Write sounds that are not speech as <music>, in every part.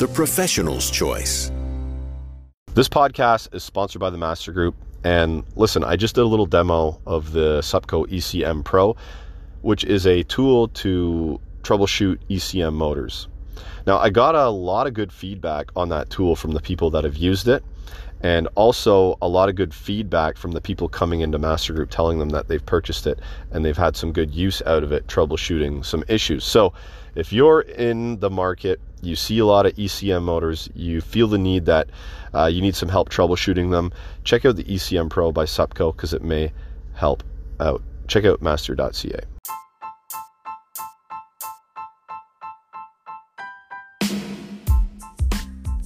the professional's choice. This podcast is sponsored by the Master Group. And listen, I just did a little demo of the Supco ECM Pro, which is a tool to troubleshoot ECM motors. Now, I got a lot of good feedback on that tool from the people that have used it, and also a lot of good feedback from the people coming into Master Group telling them that they've purchased it and they've had some good use out of it, troubleshooting some issues. So, if you're in the market, you see a lot of ECM motors, you feel the need that uh, you need some help troubleshooting them, check out the ECM Pro by Supco because it may help out. Check out master.ca.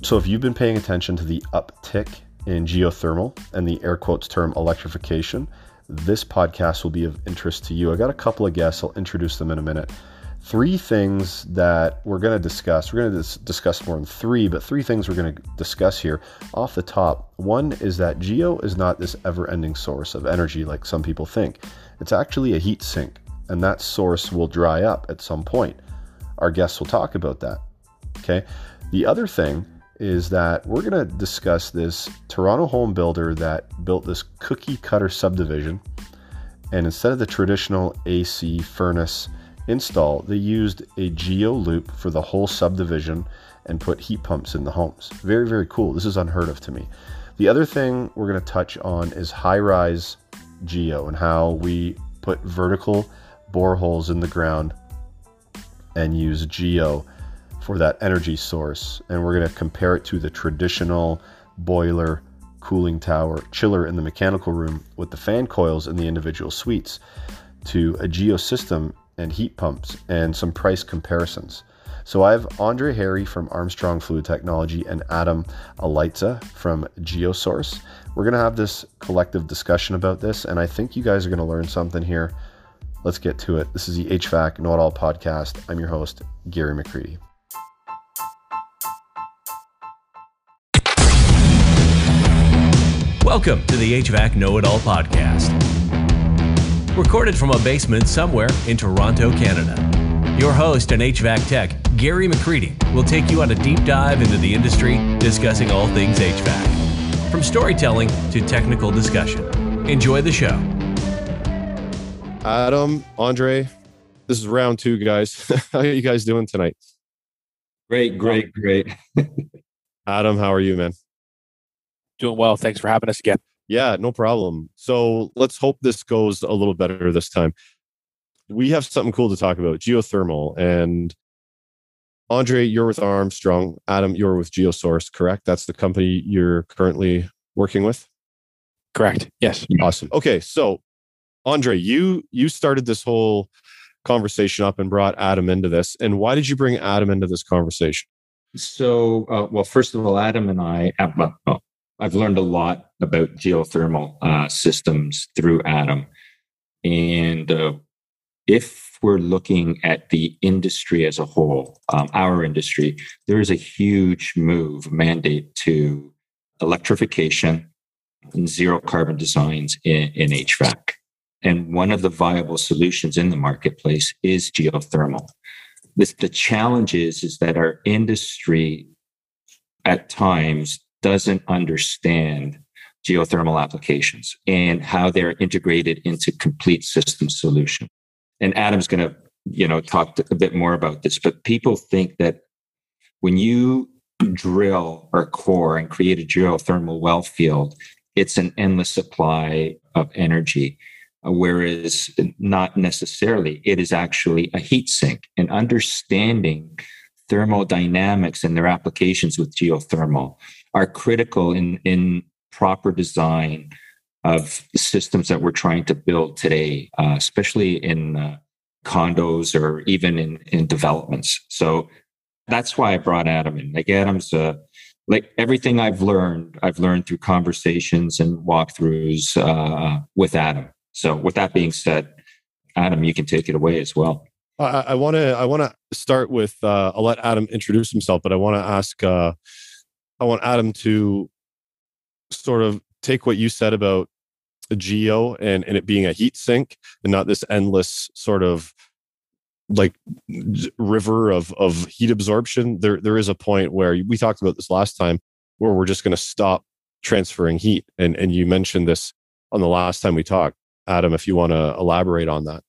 So, if you've been paying attention to the uptick in geothermal and the air quotes term electrification, this podcast will be of interest to you. I got a couple of guests, I'll introduce them in a minute. Three things that we're going to discuss. We're going to dis- discuss more than three, but three things we're going to discuss here off the top. One is that geo is not this ever ending source of energy like some people think, it's actually a heat sink, and that source will dry up at some point. Our guests will talk about that. Okay. The other thing is that we're going to discuss this Toronto home builder that built this cookie cutter subdivision. And instead of the traditional AC furnace install, they used a geo loop for the whole subdivision and put heat pumps in the homes. Very, very cool. This is unheard of to me. The other thing we're going to touch on is high rise geo and how we put vertical boreholes in the ground and use geo for that energy source. And we're going to compare it to the traditional boiler, cooling tower, chiller in the mechanical room with the fan coils in the individual suites to a geosystem and heat pumps and some price comparisons. So I have Andre Harry from Armstrong Fluid Technology and Adam Aleitza from Geosource. We're going to have this collective discussion about this, and I think you guys are going to learn something here. Let's get to it. This is the HVAC Know It All podcast. I'm your host, Gary McCreadie. Welcome to the HVAC Know It All podcast. Recorded from a basement somewhere in Toronto, Canada. Your host and HVAC tech, Gary McCreadie, will take you on a deep dive into the industry, discussing all things HVAC. From storytelling to technical discussion. Enjoy the show. Adam, Andre, this is round two, guys. <laughs> how are you guys doing tonight? Great, great, great. <laughs> Adam, how are you, man? Doing well. Thanks for having us again. Yeah, no problem. So let's hope this goes a little better this time. We have something cool to talk about geothermal. And Andre, you're with Armstrong. Adam, you're with Geosource, correct? That's the company you're currently working with? Correct. Yes. Awesome. Okay. So, Andre, you you started this whole conversation up and brought Adam into this. And why did you bring Adam into this conversation? So, uh, well, first of all, Adam and I, well, I've learned a lot about geothermal uh, systems through Adam. And uh, if we're looking at the industry as a whole, um, our industry, there is a huge move, mandate to electrification and zero carbon designs in, in HVAC. And one of the viable solutions in the marketplace is geothermal. This, the challenge is, is that our industry at times doesn't understand geothermal applications and how they're integrated into complete system solution. And Adam's going to, you know, talk a bit more about this, but people think that when you drill or core and create a geothermal well field, it's an endless supply of energy. Whereas not necessarily, it is actually a heat sink and understanding thermodynamics and their applications with geothermal are critical in, in proper design of systems that we're trying to build today, uh, especially in uh, condos or even in, in developments. So That's why I brought Adam in. Like Adam's uh, like everything I've learned, I've learned through conversations and walkthroughs uh, with Adam. So, with that being said, Adam, you can take it away as well. I want to I want to start with uh, I'll let Adam introduce himself, but I want to ask uh, I want Adam to sort of take what you said about geo and, and it being a heat sink and not this endless sort of like river of of heat absorption. There there is a point where we talked about this last time where we're just going to stop transferring heat and and you mentioned this on the last time we talked. Adam if you want to elaborate on that.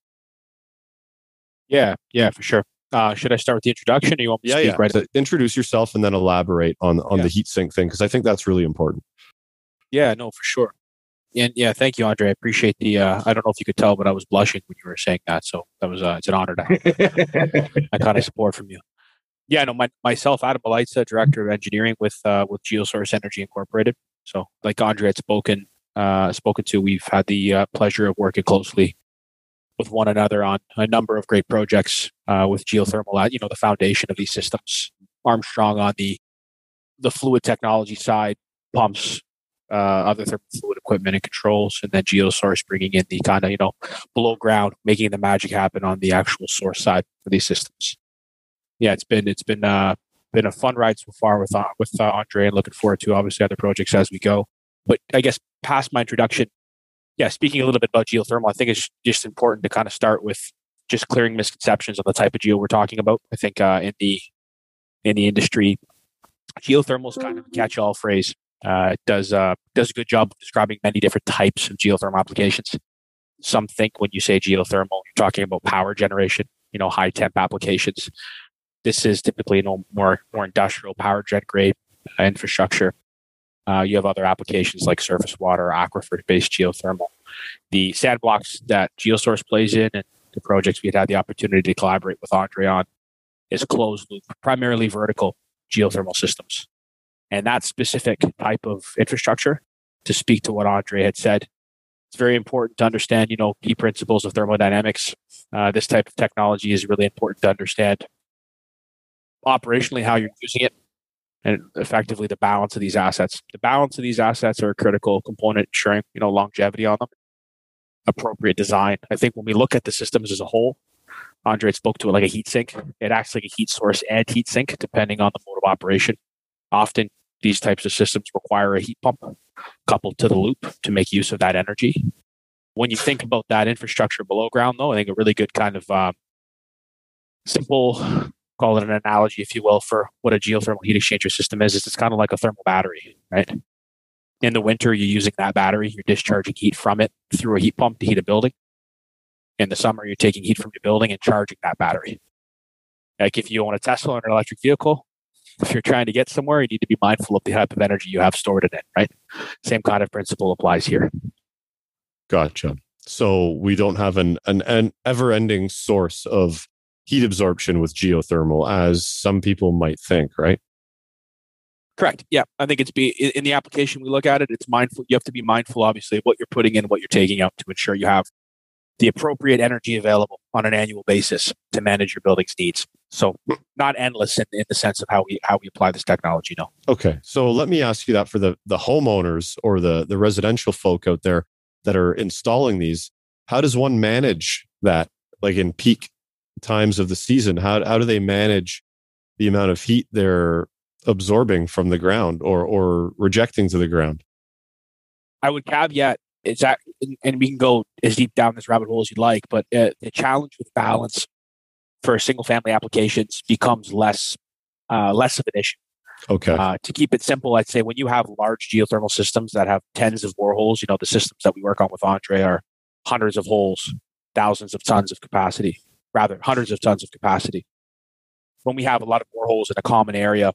Yeah yeah for sure uh, should I start with the introduction or you want me to yeah, speak yeah. right So introduce yourself and then elaborate on on Yeah. the heat sink thing because I think that's really important. Yeah, no, for sure. And yeah, thank you, Andre. I appreciate the. Uh, I don't know if you could tell, but I was blushing when you were saying that. So that was uh, it's an honor to have that kind of <laughs> support from you. Yeah, no, my, myself, Adam Belaitza, director of engineering with uh, with Geosource Energy Incorporated. So, like Andre had spoken uh, spoken to, we've had the uh, pleasure of working closely with one another on a number of great projects uh, with geothermal. at You know, the foundation of these systems. Armstrong on the the fluid technology side, pumps, uh, other thermal fluid equipment and controls, and then Geosource bringing in the kind of you know below ground, making the magic happen on the actual source side for these systems. Yeah, it's been it's been uh, been a fun ride so far with uh, with uh, Andre, and looking forward to obviously other projects as we go. But I guess past my introduction, yeah, speaking a little bit about geothermal, I think it's just important to kind of start with just clearing misconceptions on the type of geo we're talking about. I think uh, in the in the industry, geothermal is kind of a catch-all phrase. Uh, it does uh, does a good job of describing many different types of geothermal applications. Some think when you say geothermal, you're talking about power generation, you know, high temp applications. This is typically you know, more more industrial power gen grade uh, infrastructure. Uh, you have other applications like surface water, aquifer based geothermal. The sand blocks that Geosource plays in and the projects we had had the opportunity to collaborate with Andre on is closed loop, primarily vertical geothermal systems. And that specific type of infrastructure, to speak to what Andre had said, it's very important to understand, you know, key principles of thermodynamics. Uh, this type of technology is really important to understand operationally how you're using it and effectively the balance of these assets. The balance of these assets are a critical component ensuring, you know, longevity on them, appropriate design. I think when we look at the systems as a whole, Andre spoke to it like a heat sink. It acts like a heat source and heat sink, depending on the mode of operation. Often, these types of systems require a heat pump coupled to the loop to make use of that energy. When you think about that infrastructure below ground, though, I think a really good kind of um, simple, call it an analogy, if you will, for what a geothermal heat exchanger system is, is it's kind of like a thermal battery, right? In the winter, you're using that battery, you're discharging heat from it through a heat pump to heat a building in the summer you're taking heat from your building and charging that battery like if you own a tesla or an electric vehicle if you're trying to get somewhere you need to be mindful of the type of energy you have stored in it right same kind of principle applies here Gotcha. So we don't have an an, an ever ending source of heat absorption with geothermal, as some people might think, right? correct yeah i think it's be in the application we look at it it's mindful you have to be mindful obviously of what you're putting in what you're taking out to ensure you have the appropriate energy available on an annual basis to manage your building's needs so not endless in, in the sense of how we how we apply this technology no Okay. So let me ask you that for the the homeowners or the the residential folk out there that are installing these, how does one manage that like in peak times of the season? How how do they manage the amount of heat they're absorbing from the ground or or rejecting to the ground? I would caveat it's that, and- and we can go as deep down this rabbit hole as you'd like, but uh, the challenge with balance for single family applications becomes less uh, less of an issue. Okay. Uh, to keep it simple, I'd say when you have large geothermal systems that have tens of boreholes, you know the systems that we work on with Andre are hundreds of holes, thousands of tons of capacity, rather hundreds of tons of capacity. When we have a lot of boreholes in a common area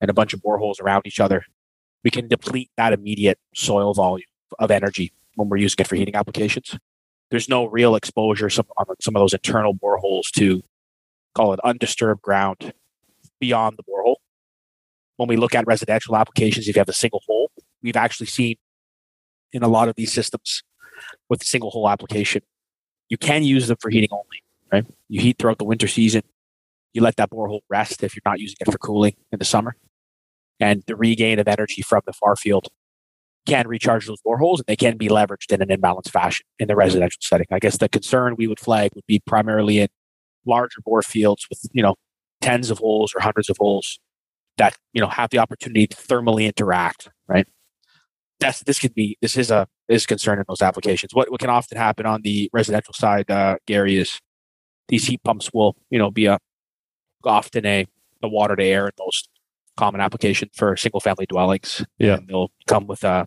and a bunch of boreholes around each other, we can deplete that immediate soil volume of energy when we're using it for heating applications. There's no real exposure on some of those internal boreholes to call it undisturbed ground beyond the borehole. When we look at residential applications, if you have a single hole, we've actually seen in a lot of these systems with a single hole application, you can use them for heating only, right? You heat throughout the winter season. you let that borehole rest if you're not using it for cooling in the summer. And the regain of energy from the far field can recharge those boreholes and they can be leveraged in an imbalanced fashion in the residential setting. I guess the concern we would flag would be primarily in larger bore fields with, you know, tens of holes or hundreds of holes that, you know, have the opportunity to thermally interact, right? That's this could be this is a is a concern in those applications. What what can often happen on the residential side, uh, Gary, is these heat pumps will, you know, be a often a the water to air most common application for single family dwellings. Yeah. And they'll come with a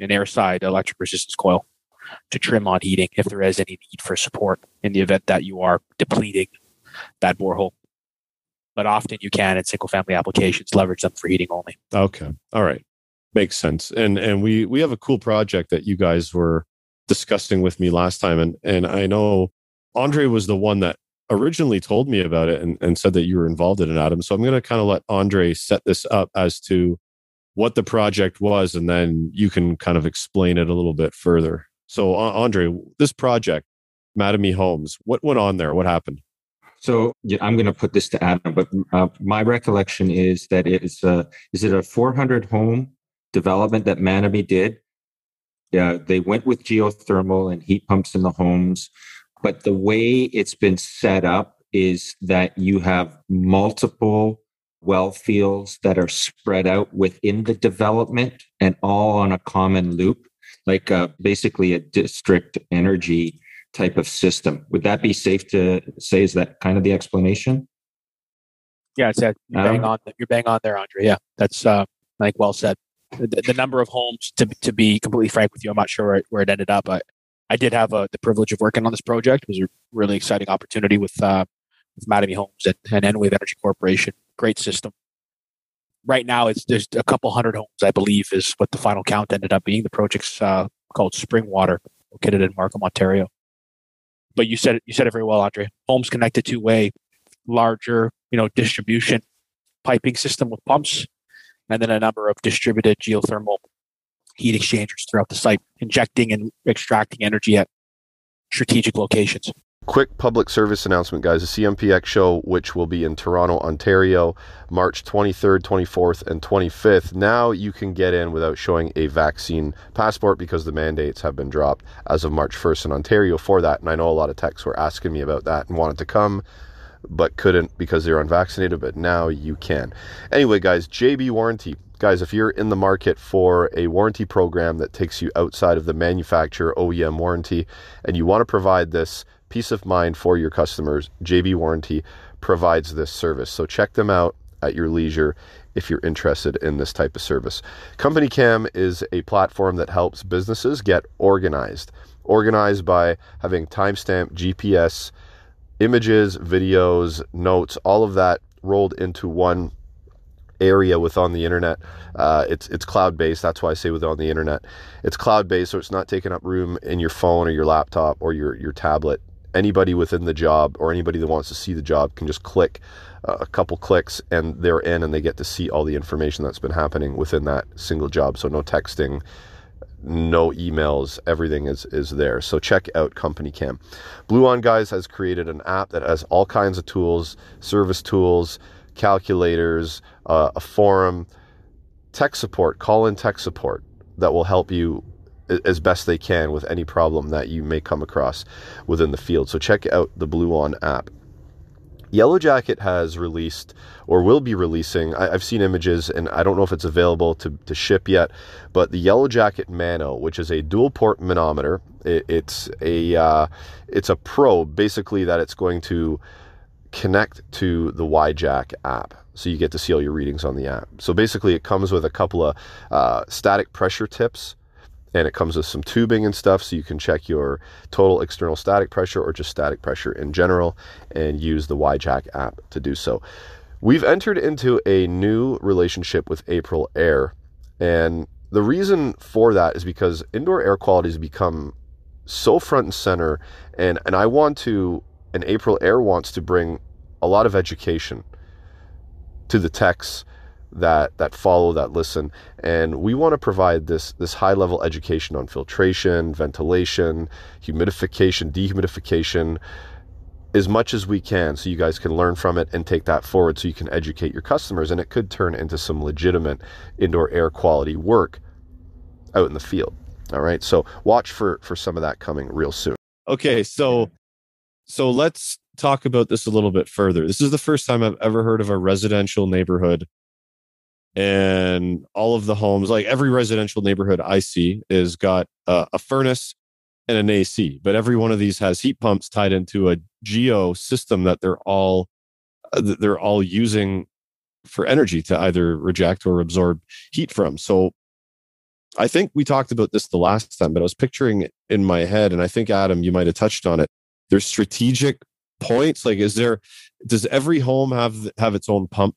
an air side electric resistance coil to trim on heating if there is any need for support in the event that you are depleting that borehole. But often you can in single family applications leverage them for heating only. Okay. All right. Makes sense. And and we we have a cool project that you guys were discussing with me last time and and I know Andre was the one that originally told me about it and, and said that you were involved in it, Adam. So I'm going to kind of let Andre set this up as to what the project was, and then you can kind of explain it a little bit further. So, Andre, this project, Mattamy Homes, what went on there? What happened? So yeah, I'm going to put this to Adam, but uh, my recollection is that it is a, is it a 400 home development that Mattamy did? Yeah, they went with geothermal and heat pumps in the homes. But the way it's been set up is that you have multiple well fields that are spread out within the development and all on a common loop, like uh, basically a district energy type of system. Would that be safe to say? Is that kind of the explanation? Yeah, it's that you're bang on. You're bang on there, Andre. Yeah, that's uh, think well said. The, the, number of homes, to to be completely frank with you, I'm not sure where, where it ended up. but. I did have uh, the privilege of working on this project. It was a really exciting opportunity with uh, with Mattamy Homes and, and Enwave Energy Corporation. Great system. Right now, it's there's a couple hundred homes, I believe, is what the final count ended up being. The project's uh, called Springwater, located in Markham, Ontario. But you said it, you said it very well, Andre. Homes connected to a larger, you know, distribution piping system with pumps, and then a number of distributed geothermal heat exchangers throughout the site, injecting and extracting energy at strategic locations. Quick public service announcement, guys. The CMPX show, which will be in Toronto, Ontario, March 23rd, 24th, and 25th. Now you can get in without showing a vaccine passport because the mandates have been dropped as of March 1st in Ontario for that. And I know a lot of techs were asking me about that and wanted to come, but couldn't because they're unvaccinated. But now you can. Anyway, guys, JB Warranty guys, if you're in the market for a warranty program that takes you outside of the manufacturer OEM warranty and you want to provide this peace of mind for your customers, JB Warranty provides this service. So check them out at your leisure if you're interested in this type of service. Company Cam is a platform that helps businesses get organized. Organized by having timestamp GPS, images, videos, notes, all of that rolled into one area with on the internet. Uh, it's it's cloud based. That's why I say with on the internet. It's cloud based, so it's not taking up room in your phone or your laptop or your your tablet. Anybody within the job or anybody that wants to see the job can just click uh, a couple clicks and they're in and they get to see all the information that's been happening within that single job. So no texting, no emails, everything is is there. So check out Company Cam. Blue On Guys has created an app that has all kinds of tools, service tools, calculators, uh, a forum, tech support, call in tech support that will help you as best they can with any problem that you may come across within the field. So check out the Blue On app. Yellow Jacket has released or will be releasing. I, have seen images and I don't know if it's available to, to ship yet, but the Yellow Jacket Mano, which is a dual port manometer, it, it's a uh, it's a probe basically that it's going to connect to the YJack app. So you get to see all your readings on the app. So basically, it comes with a couple of uh, static pressure tips and it comes with some tubing and stuff so you can check your total external static pressure or just static pressure in general and use the YJack app to do so. We've entered into a new relationship with Aprilaire and the reason for that is because indoor air quality has become so front and center, and, and I want to and Aprilaire wants to bring a lot of education to the techs that that follow that listen. And we want to provide this this high level education on filtration ventilation humidification dehumidification as much as we can so you guys can learn from it and take that forward so you can educate your customers. And it could turn into some legitimate indoor air quality work out in the field. All right? So watch for for some of that coming real soon. Okay so so let's talk about this a little bit further this is the first time i've ever heard of a residential neighborhood and all of the homes like every residential neighborhood i see is got a furnace and an AC, but every one of these has heat pumps tied into a geo system that they're all uh, they're all using for energy to either reject or absorb heat from. So I think we talked about this the last time, but I was picturing it in my head, and I think Adam, you might have touched on it. There's strategic points. Like, is there does every home have have its own pump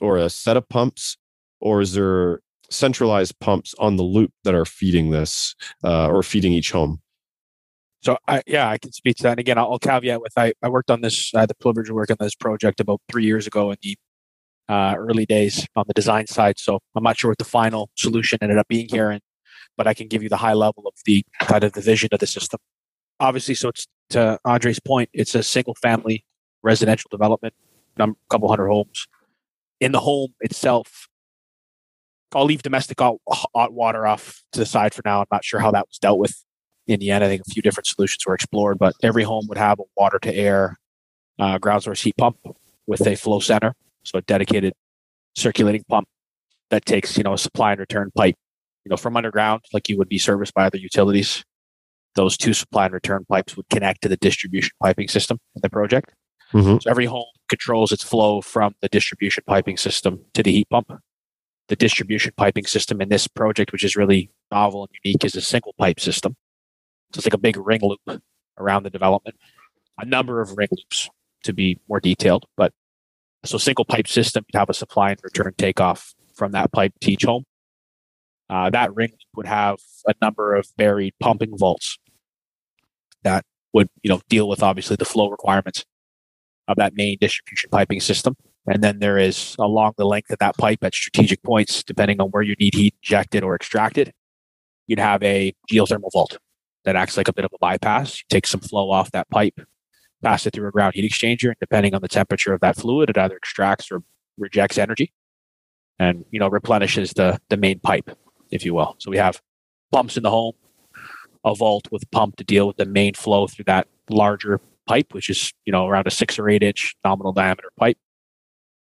or a set of pumps, or is there centralized pumps on the loop that are feeding this uh, or feeding each home? So I, yeah, I can speak to that. And again, I'll, I'll caveat with I, I worked on this, I had the privilege of working on this project about three years ago in the uh, early days on the design side. So I'm not sure what the final solution ended up being here, and but I can give you the high level of the kind of the vision of the system. Obviously, so it's to Andre's point, it's a single family residential development, a couple hundred homes. In the home itself, I'll leave domestic hot water off to the side for now. I'm not sure how that was dealt with in the end, I think a few different solutions were explored, but every home would have a water to air uh, ground source heat pump with a flow center, so a dedicated circulating pump that takes you know a supply and return pipe, you know from underground, like you would be serviced by other utilities. Those two supply and return pipes would connect to the distribution piping system in the project. Mm-hmm. So every home controls its flow from the distribution piping system to the heat pump. The distribution piping system in this project, which is really novel and unique, is a single pipe system. So it's like a big ring loop around the development, a number of ring loops to be more detailed. But so single pipe system, you'd have a supply and return takeoff from that pipe to each home. Uh, that ring would have a number of buried pumping vaults that would you know deal with obviously the flow requirements of that main distribution piping system. And then there is along the length of that pipe at strategic points, depending on where you need heat injected or extracted, you'd have a geothermal vault that acts like a bit of a bypass. You take some flow off that pipe, pass it through a ground heat exchanger, and depending on the temperature of that fluid, it either extracts or rejects energy and you know replenishes the the main pipe, if you will. So we have pumps in the home, a vault with pump to deal with the main flow through that larger pipe, which is you know around a six or eight inch nominal diameter pipe,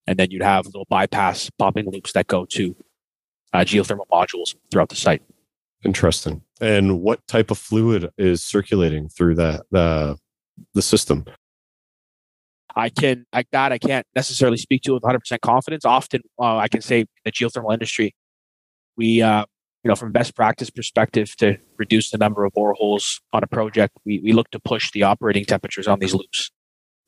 and then you'd have little bypass pumping loops that go to uh, geothermal modules throughout the site. Interesting. And what type of fluid is circulating through the the, the system? I can like that. I can't necessarily speak to with 100 percent confidence. Often, uh, I can say the geothermal industry, we uh, you know from best practice perspective to reduce the number of boreholes on a project, we we look to push the operating temperatures on these loops,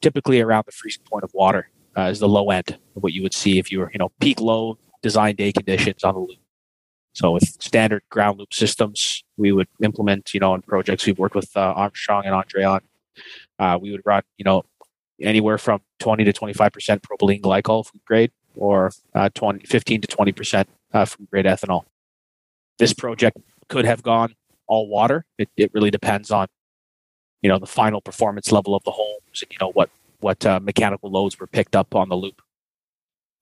typically around the freezing point of water uh, is the low end of what you would see if you were you know peak low design day conditions on the loop. So with standard ground loop systems, we would implement, you know, in projects we've worked with uh, Armstrong and Andre on, uh, we would run, you know, anywhere from 20 to 25% propylene glycol food grade or uh, 20, 15 to 20% uh, food grade ethanol. This project could have gone all water. It, it really depends on, you know, the final performance level of the homes and, you know, what, what uh, mechanical loads were picked up on the loop.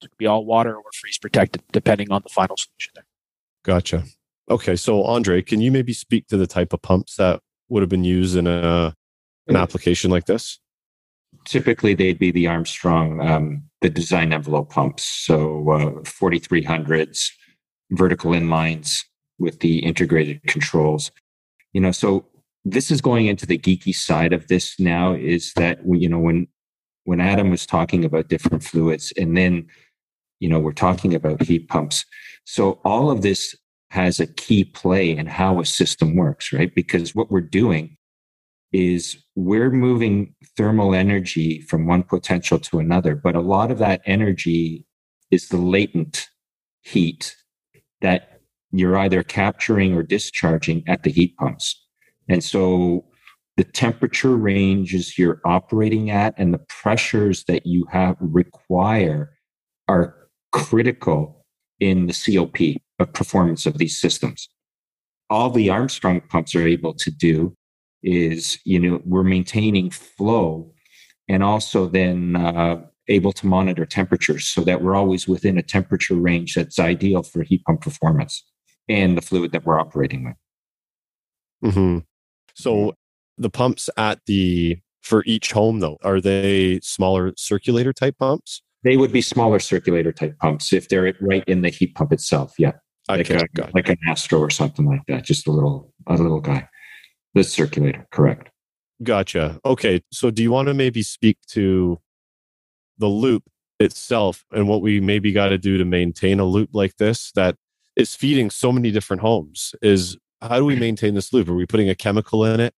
it could be all water or freeze protected, depending on the final solution there. Gotcha. Okay, so Andre, can you maybe speak to the type of pumps that would have been used in a an application like this? Typically, they'd be the Armstrong, um, the design envelope pumps. So uh, 4300s, vertical inlines with the integrated controls. You know, so this is going into the geeky side of this now. Is that you know when when Adam was talking about different fluids, and then you know we're talking about heat pumps so all of this has a key play in how a system works, right? Because what we're doing is we're moving thermal energy from one potential to another, but a lot of that energy is the latent heat that you're either capturing or discharging at the heat pumps. And so the temperature ranges you're operating at and the pressures that you have require are critical in the COP of performance of these systems. All the Armstrong pumps are able to do is, you know, we're maintaining flow and also then uh, able to monitor temperatures so that we're always within a temperature range that's ideal for heat pump performance and the fluid that we're operating with. Mm-hmm. So the pumps at the for each home though are they smaller circulator type pumps? They would be smaller circulator type pumps if they're right in the heat pump itself. Yeah, like Okay, a, got like an Astro or something like that. Just a little a little guy. The circulator, correct. Gotcha. Okay. So do you want to maybe speak to the loop itself and what we maybe got to do to maintain a loop like this that is feeding so many different homes? Is how do we maintain this loop? Are we putting a chemical in it?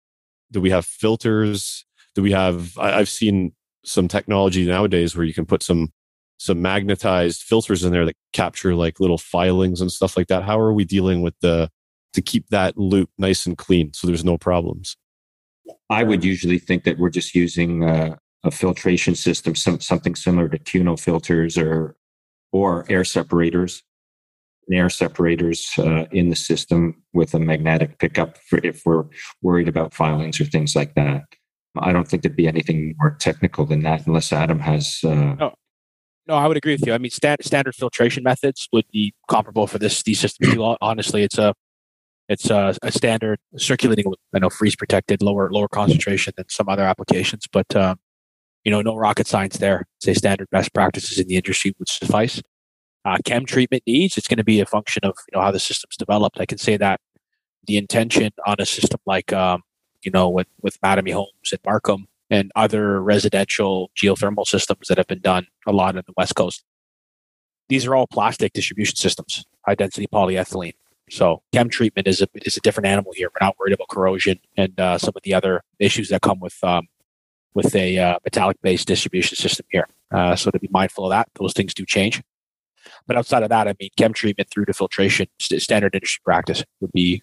Do we have filters? Do we have I, I've seen some technology nowadays where you can put some some magnetized filters in there that capture like little filings and stuff like that. How are we dealing with the to keep that loop nice and clean so there's no problems? I would usually think that we're just using uh, a filtration system, some, something similar to Cuno filters or or air separators, air separators uh, in the system with a magnetic pickup if we're worried about filings or things like that. I don't think there'd be anything more technical than that, unless Adam has. Uh, No, I would agree with you. I mean, stand, standard filtration methods would be comparable for this these systems. Honestly, it's a it's a, a standard circulating. I know freeze protected, lower lower concentration than some other applications, but um, you know, no rocket science there. Say standard best practices in the industry would suffice. Uh, chem treatment needs. It's going to be a function of you know how the system's developed. I can say that the intention on a system like um, you know with with Mattamy Homes and Markham and other residential geothermal systems that have been done a lot on the West Coast. These are all plastic distribution systems, high density polyethylene. So chem treatment is a is a different animal here. We're not worried about corrosion and uh, some of the other issues that come with um, with a uh, metallic based distribution system here. Uh, so to be mindful of that, those things do change. But outside of that, I mean, chem treatment through to filtration, st- standard industry practice would be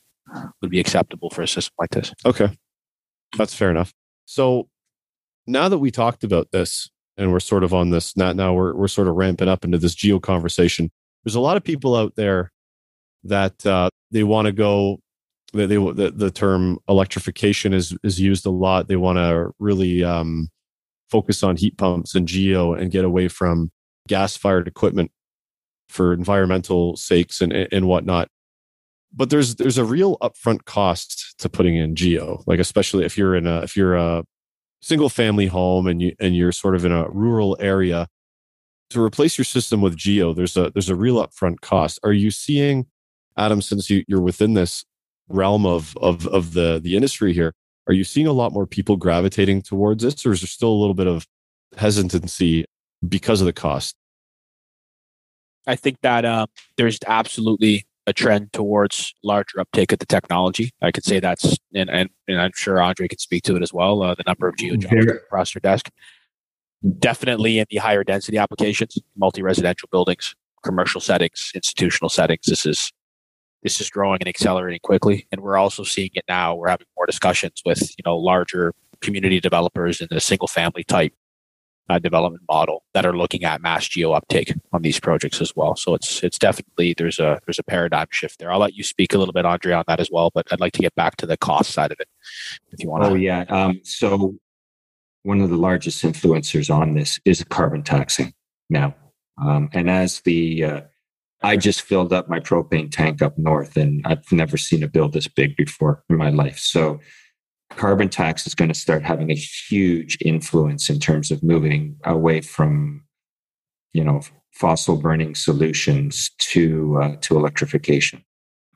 would be acceptable for a system like this. Okay. That's fair enough. So now that we talked about this and we're sort of on this now, now we're, we're sort of ramping up into this geo conversation. There's a lot of people out there that uh, they want to go. They, they the, the term electrification is is used a lot. They want to really um, focus on heat pumps and geo and get away from gas fired equipment for environmental sakes and and whatnot. But there's there's a real upfront cost to putting in geo like especially if you're in a if you're a single family home and you and you're sort of in a rural area to replace your system with geo there's a there's a real upfront cost. Are you seeing adam since you, you're within this realm of of of the the industry here are you seeing a lot more people gravitating towards this or is there still a little bit of hesitancy because of the cost I think that uh, there's absolutely a trend towards larger uptake of the technology. I could say that's, and, and, and I'm sure Andre can speak to it as well. Uh, the number of geo jobs across your desk, definitely in the higher density applications, multi-residential buildings, commercial settings, institutional settings. This is this is growing and accelerating quickly, and we're also seeing it now. We're having more discussions with you know larger community developers in the single family type uh, development model that are looking at mass geo uptake on these projects as well. So it's it's definitely there's a there's a paradigm shift there. I'll let you speak a little bit, Andre, on that as well. But I'd like to get back to the cost side of it, if you want. Oh yeah. Um, so one of the largest influencers on this is carbon taxing now, um, and as the uh, I just filled up my propane tank up north, and I've never seen a bill this big before in my life. So carbon tax is going to start having a huge influence in terms of moving away from you know fossil burning solutions to uh, to electrification.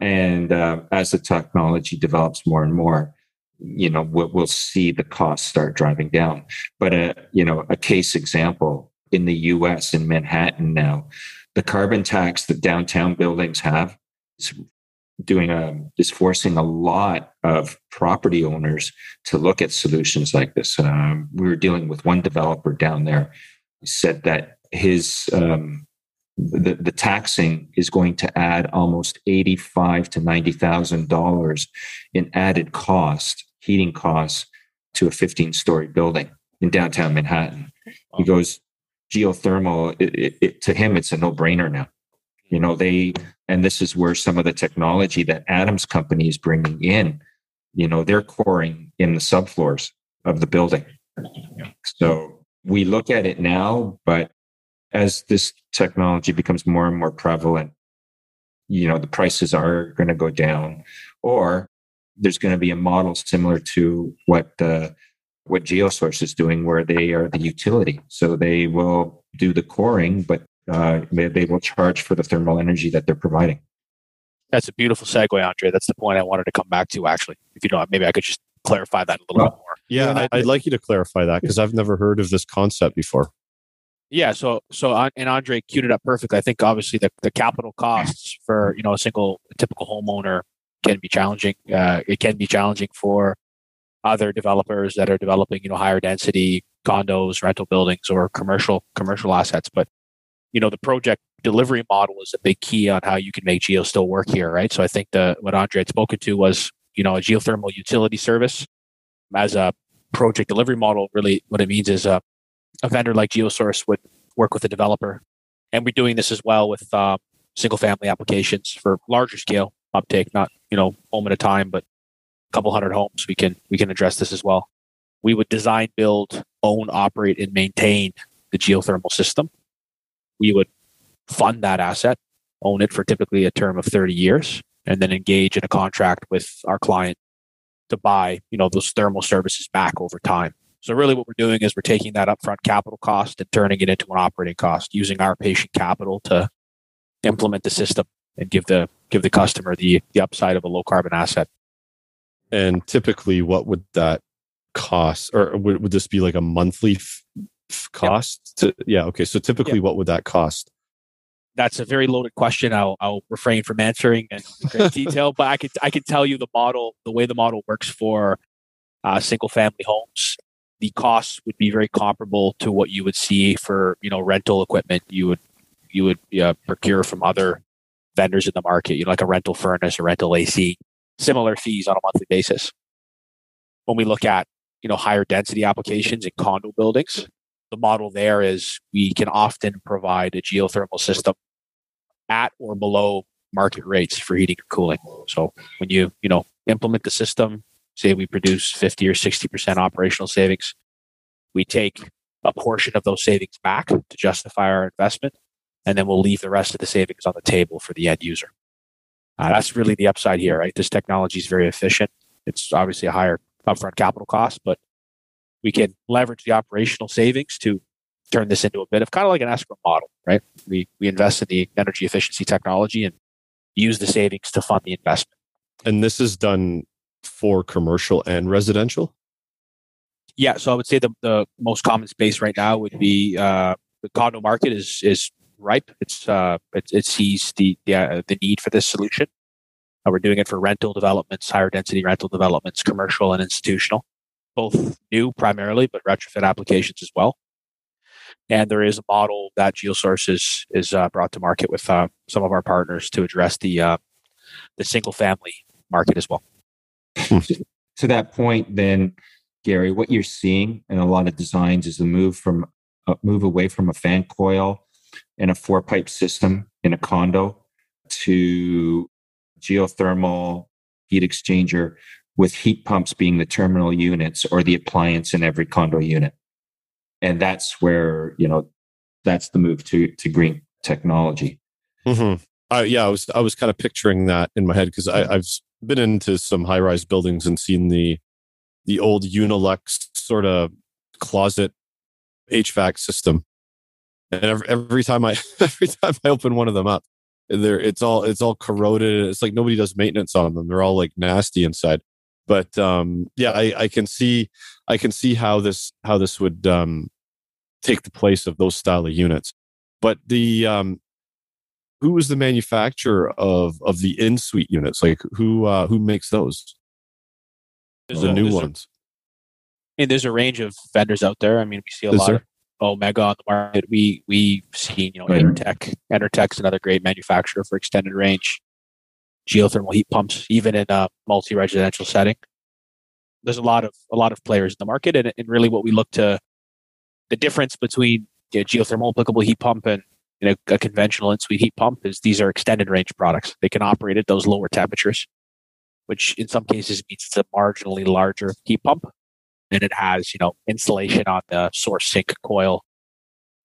And uh, as the technology develops more and more you know we'll, we'll see the costs start driving down. But a you know a case example in the us in manhattan now the carbon tax that downtown buildings have is doing a is forcing a lot of property owners to look at solutions like this. Um, we were dealing with one developer down there. He said that his um, the, the taxing is going to add almost eighty five to ninety thousand dollars in added cost, heating costs to a fifteen story building in downtown Manhattan. He goes geothermal. It, it, it, to him, it's a no brainer now. You know they and this is where some of the technology that Adams company is bringing in, you know, they're coring in the subfloors of the building. So we look at it now, but as this technology becomes more and more prevalent, you know, the prices are going to go down or there's going to be a model similar to what uh, what Geosource is doing, where they are the utility. So they will do the coring, but uh, they will charge for the thermal energy that they're providing. That's a beautiful segue, Andre. That's the point I wanted to come back to. Actually, if you don't, maybe I could just clarify that a little well, bit more. Yeah, I'd like you to clarify that because I've never heard of this concept before. Yeah, so so and Andre queued it up perfectly. I think obviously the, the capital costs for you know a single a typical homeowner can be challenging. Uh, it can be challenging for other developers that are developing you know higher density condos, rental buildings, or commercial commercial assets. But you know the project delivery model is a big key on how you can make geo still work here, right? So I think the what Andre had spoken to was you know a geothermal utility service as a project delivery model. Really, what it means is a, a vendor like GeoSource would work with a developer, and we're doing this as well with um, single family applications for larger scale uptake, not you know home at a time, but a couple hundred homes. We can we can address this as well. We would design, build, own, operate, and maintain the geothermal system. We would fund that asset, own it for typically a term of 30 years, and then engage in a contract with our client to buy, you know, those thermal services back over time. So really what we're doing is we're taking that upfront capital cost and turning it into an operating cost using our patient capital to implement the system and give the give the customer the the upside of a low carbon asset. And typically what would that cost or would, would this be like a monthly cost yep. to yeah okay so typically yep. what would that cost that's a very loaded question. I'll, I'll refrain from answering in great detail, but I can I can tell you the model, the way the model works for uh, single family homes. The costs would be very comparable to what you would see for you know rental equipment. You would you would uh, procure from other vendors in the market, you know, like a rental furnace or rental AC. Similar fees on a monthly basis. When we look at you know higher density applications in condo buildings, the model there is we can often provide a geothermal system at or below market rates for heating and cooling. So when you, you know, implement the system, say we produce 50 or 60% operational savings, we take a portion of those savings back to justify our investment, and then we'll leave the rest of the savings on the table for the end user. Uh, that's really the upside here, right? This technology is very efficient. It's obviously a higher upfront capital cost, but we can leverage the operational savings to turn this into a bit of kind of like an escrow model, right? We we invest in the energy efficiency technology and use the savings to fund the investment. And this is done for commercial and residential. Yeah, so I would say the, the most common space right now would be uh, the condo market is is ripe. It's uh, it, it sees the the, uh, the need for this solution. Uh, we're doing it for rental developments, higher density rental developments, commercial and institutional, both new primarily, but retrofit applications as well. And there is a model that GeoSource is, is uh, brought to market with uh, some of our partners to address the uh, the single family market as well. to that point, then, Gary, what you're seeing in a lot of designs is the move from a move away from a fan coil and a four pipe system in a condo to geothermal heat exchanger with heat pumps being the terminal units or the appliance in every condo unit and that's where you know that's the move to to green technology. Mm-hmm. Yeah, I was I was kind of picturing that in my head because I've been into some high rise buildings and seen the the old Unilux sort of closet HVAC system, and every, every time I <laughs> every time I open one of them up, there it's all it's all corroded. It's like nobody does maintenance on them. They're all like nasty inside. But um, yeah, I, I can see I can see how this how this would um, take the place of those style of units. But the um, who is the manufacturer of of the in suite units? Like who uh, who makes those? There's the a, new ones. A, mean, there's a range of vendors out there. I mean, we see a is lot there? of Omega on the market. We we've seen you know right. Enertech. Enertech's another great manufacturer for extended range geothermal heat pumps, even in a multi-residential setting. There's a lot of a lot of players in the market, and, and really what we look to the difference between know, geothermal applicable heat pump and you know, a conventional in-suite heat pump is these are extended range products. They can operate at those lower temperatures, which in some cases means it's a marginally larger heat pump. and it has you know insulation on the source sink coil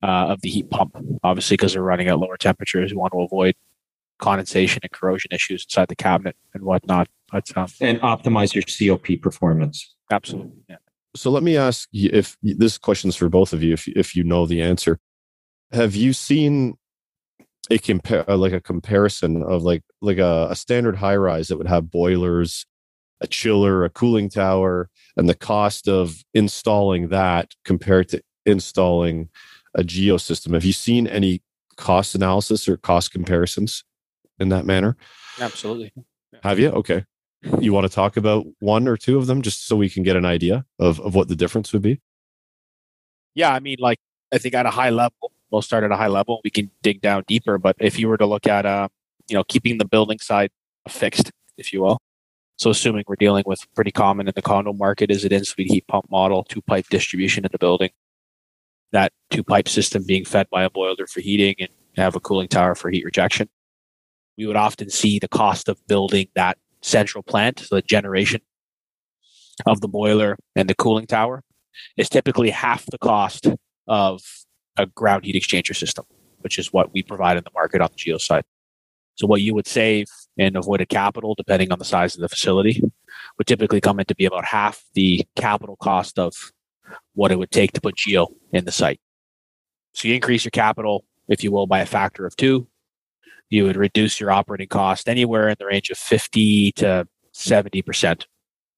uh, of the heat pump. Obviously, because they're running at lower temperatures, we want to avoid condensation and corrosion issues inside the cabinet and whatnot. But um, and optimize your COP performance. absolutely, yeah. So let me ask you if this question's for both of you, if if you know the answer. Have you seen a compare like a comparison of like like a, a standard high rise that would have boilers, a chiller, a cooling tower, and the cost of installing that compared to installing a geo system? Have you seen any cost analysis or cost comparisons in that manner? Absolutely. Have you? Okay. You want to talk about one or two of them just so we can get an idea of, of what the difference would be? Yeah, I mean, like I think at a high level, we'll start at a high level. We can dig down deeper, but if you were to look at, uh, you know, keeping the building side fixed, if you will. So assuming we're dealing with pretty common in the condo market is an in-suite heat pump model, two pipe distribution in the building. That two pipe system being fed by a boiler for heating and have a cooling tower for heat rejection. We would often see the cost of building that central plant, so the generation of the boiler and the cooling tower, is typically half the cost of a ground heat exchanger system, which is what we provide in the market on the geo side. So what you would save in avoided capital, depending on the size of the facility, would typically come in to be about half the capital cost of what it would take to put geo in the site. So you increase your capital, if you will, by a factor of two. You would reduce your operating cost anywhere in the range of 50 to 70%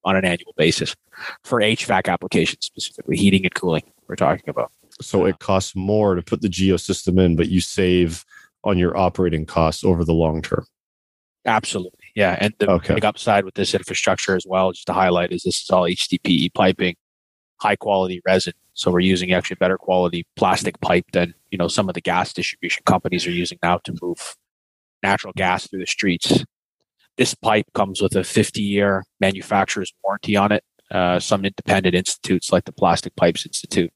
on an annual basis for HVAC applications, specifically heating and cooling, we're talking about. So it costs more to put the geo system in, but you save on your operating costs over the long term. Absolutely. Yeah. And the Okay. big upside with this infrastructure as well, just to highlight, is this is all HDPE piping, high quality resin. So we're using actually better quality plastic pipe than, you know, some of the gas distribution companies are using now to move natural gas through the streets. This pipe comes with a 50 year manufacturer's warranty on it. Uh, some independent institutes like the Plastic Pipes Institute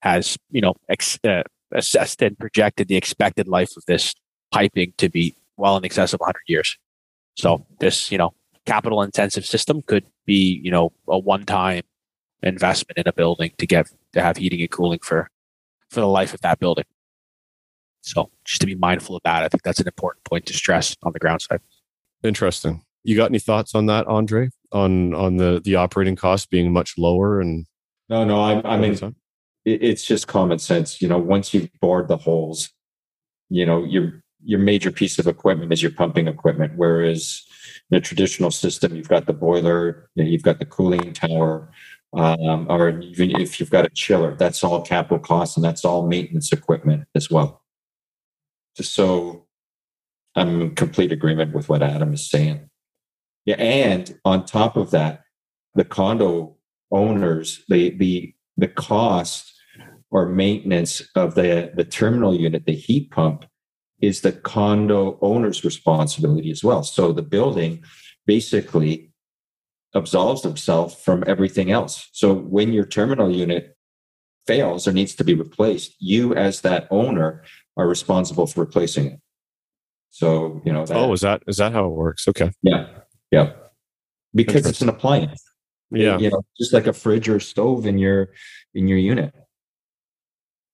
has, you know, ex- uh, assessed and projected the expected life of this piping to be well in excess of 100 years. So this, you know, capital intensive system could be, you know, a one time investment in a building to get to have heating and cooling for for the life of that building. So just to be mindful of that, I think that's an important point to stress on the ground side. Interesting. You got any thoughts on that, Andre? On on the the operating costs being much lower and No, no, I, I mean, it, it's just common sense. You know, once you've bored the holes, you know, your your major piece of equipment is your pumping equipment. Whereas in a traditional system, you've got the boiler, you know, you've got the cooling tower, um, or even if you've got a chiller, that's all capital costs and that's all maintenance equipment as well. So I'm in complete agreement with what Adam is saying. Yeah, and on top of that, the condo owners, the the the cost or maintenance of the the terminal unit, the heat pump, is the condo owner's responsibility as well. So the building basically absolves themselves from everything else. So when your terminal unit fails or needs to be replaced, you as that owner are responsible for replacing it. So you know. That, oh, is that is that how it works? Okay. yeah, yeah. Because it's an appliance Yeah. you know just like a fridge or stove in your in your unit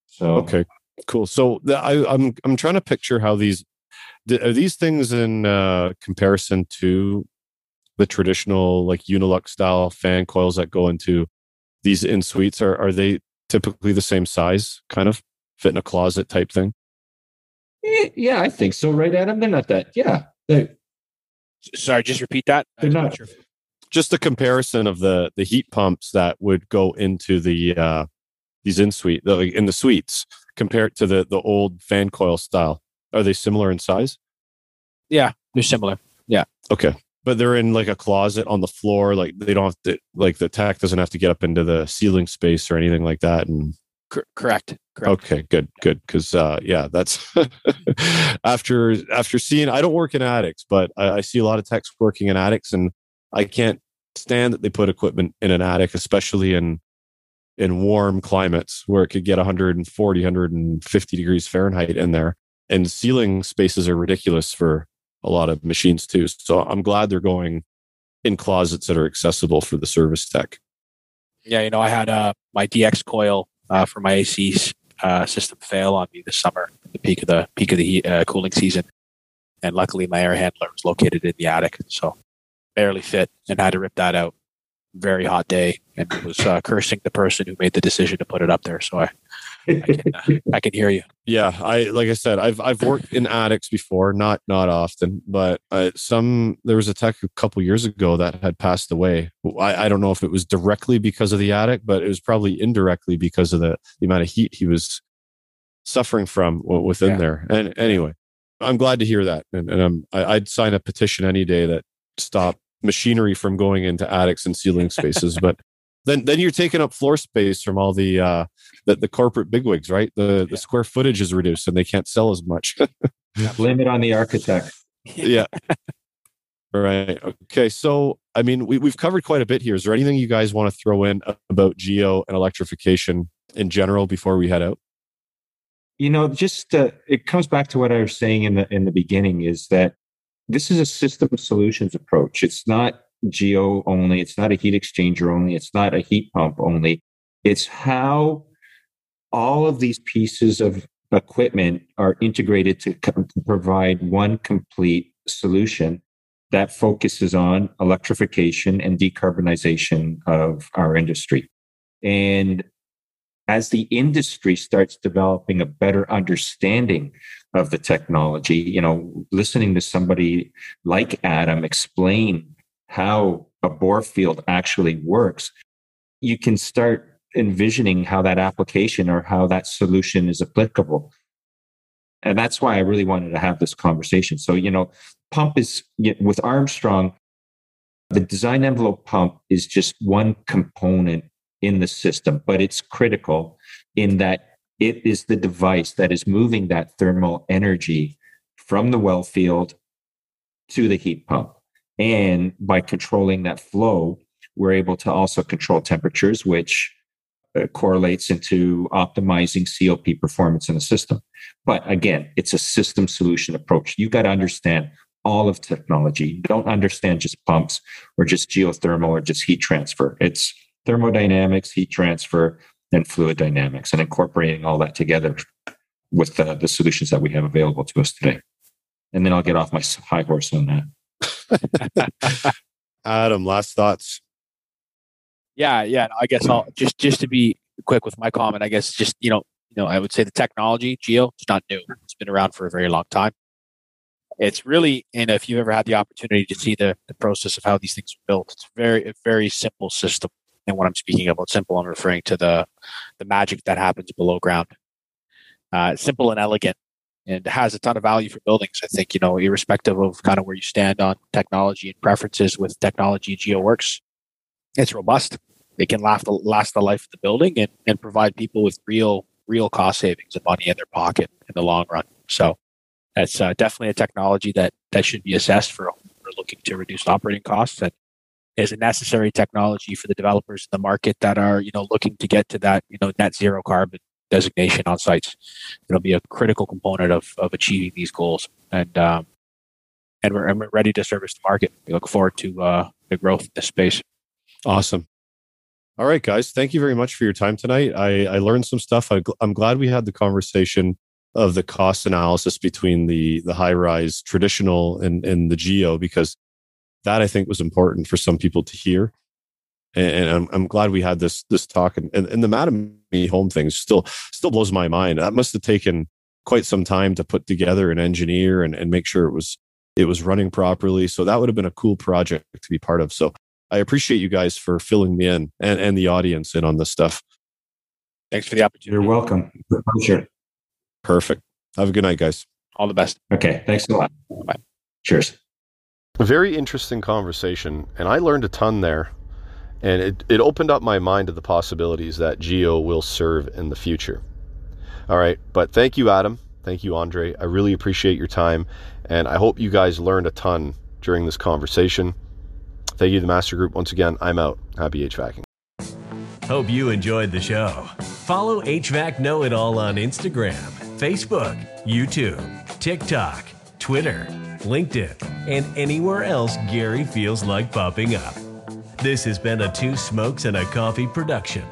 so Okay. Cool. So the, I, I'm I'm trying to picture how these are these things in uh, comparison to the traditional like Unilux style fan coils that go into these in suites. Are are they typically the same size, kind of fit in a closet type thing? Yeah i think so right adam they're not that yeah they, Sorry, just repeat that. They're I'm not- sure. Just the comparison of the the heat pumps that would go into the uh, these in suite the, like, in the suites compared to the the old fan coil style. Are they similar in size? Yeah, they're similar. Yeah. Okay. But they're in like a closet on the floor. Like they don't have to, like the tech doesn't have to get up into the ceiling space or anything like that. And Cor- correct. Correct. okay, good, good. Cause, uh, yeah, that's <laughs> after, after seeing, I don't work in attics, but I, I see a lot of techs working in attics and I can't stand that they put equipment in an attic, especially in, in warm climates where it could get 140, 150 degrees Fahrenheit in there. And ceiling spaces are ridiculous for a lot of machines too. So I'm glad they're going in closets that are accessible for the service tech. Yeah, you know, I had uh, my DX coil uh, for my AC uh, system fail on me this summer, the peak of the peak of the heat, uh, cooling season, and luckily my air handler was located in the attic, so barely fit, and had to rip that out. Very hot day, and was uh, cursing the person who made the decision to put it up there. So I, I can, uh, I can hear you. Yeah, I like I said, I've I've worked in attics before, not not often, but uh, some there was a tech a couple years ago that had passed away. I, I don't know if it was directly because of the attic, but it was probably indirectly because of the the amount of heat he was suffering from within yeah. there. And anyway, I'm glad to hear that, and, and I'm I, I'd sign a petition any day that stop machinery from going into attics and ceiling spaces. but then then you're taking up floor space from all the uh the, the corporate bigwigs, right? The yeah. the square footage is reduced and they can't sell as much. <laughs> Blame it on the architect. yeah. Right. Okay. So, I mean, we, we've covered quite a bit here. Is there anything you guys want to throw in about geo and electrification in general before we head out? You know, just uh, it comes back to what I was saying in the in the beginning is that this is a system of solutions approach. It's not geo only. It's not a heat exchanger only. It's not a heat pump only. It's how all of these pieces of equipment are integrated to, co- provide one complete solution that focuses on electrification and decarbonization of our industry. And as the industry starts developing a better understanding of the technology, you know, listening to somebody like Adam explain how a bore field actually works, you can start envisioning how that application or how that solution is applicable. And that's why I really wanted to have this conversation. So, you know, pump is with Armstrong, the design envelope pump is just one component in the system, but it's critical in that it is the device that is moving that thermal energy from the well field to the heat pump. And by controlling that flow, we're able to also control temperatures, which uh, correlates into optimizing COP performance in the system. But again, it's a system solution approach. You got to understand all of technology. don't understand just pumps or just geothermal or just heat transfer. It's thermodynamics, heat transfer, and fluid dynamics, and incorporating all that together with the, the solutions that we have available to us today. And then I'll get off my high horse on that. <laughs> Adam, last thoughts. Yeah, yeah. I guess I'll just just to be quick with my comment. I guess just you know, you know, I would say the technology, Geo, it's not new. It's been around for a very long time. It's really, and if you've ever had the opportunity to see the, the process of how these things are built, it's very a very simple system. And when I'm speaking about simple, I'm referring to the the magic that happens below ground. Uh, simple and elegant, and has a ton of value for buildings. I think you know, irrespective of kind of where you stand on technology and preferences with technology, GeoWorks. It's robust. It can last the, last the life of the building and, and provide people with real real cost savings and money in their pocket in the long run. So that's uh, definitely a technology that that should be assessed for, for looking to reduce operating costs and is a necessary technology for the developers in the market that are you know looking to get to that you know net zero carbon designation on sites. It'll be a critical component of of achieving these goals, and um, and we're, and we're ready to service the market. We look forward to uh, the growth in this space. Awesome. All right, guys. Thank you very much for your time tonight. I, I learned some stuff. I, I'm glad we had the conversation of the cost analysis between the the high rise traditional and, and the geo because that I think was important for some people to hear. And, and I'm, I'm glad we had this this talk. And, and, and the Mattamy home thing still still blows my mind. That must have taken quite some time to put together and engineer and, and make sure it was it was running properly. So that would have been a cool project to be part of. So I appreciate you guys for filling me in and, and the audience in on this stuff. Thanks for the opportunity. You're welcome. Sure. Perfect. Have a good night, guys. All the best. Okay. Thanks a lot. Bye. Cheers. A very interesting conversation, and I learned a ton there. And it, it opened up my mind to the possibilities that Geo will serve in the future. All right, but thank you, Adam. Thank you, Andre. I really appreciate your time, and I hope you guys learned a ton during this conversation. Thank you, to the Master Group. Once again, I'm out. Happy HVACing. Hope you enjoyed the show. Follow HVAC Know It All on Instagram, Facebook, YouTube, TikTok, Twitter, LinkedIn, and anywhere else Gary feels like popping up. This has been a Two Smokes and a Coffee production.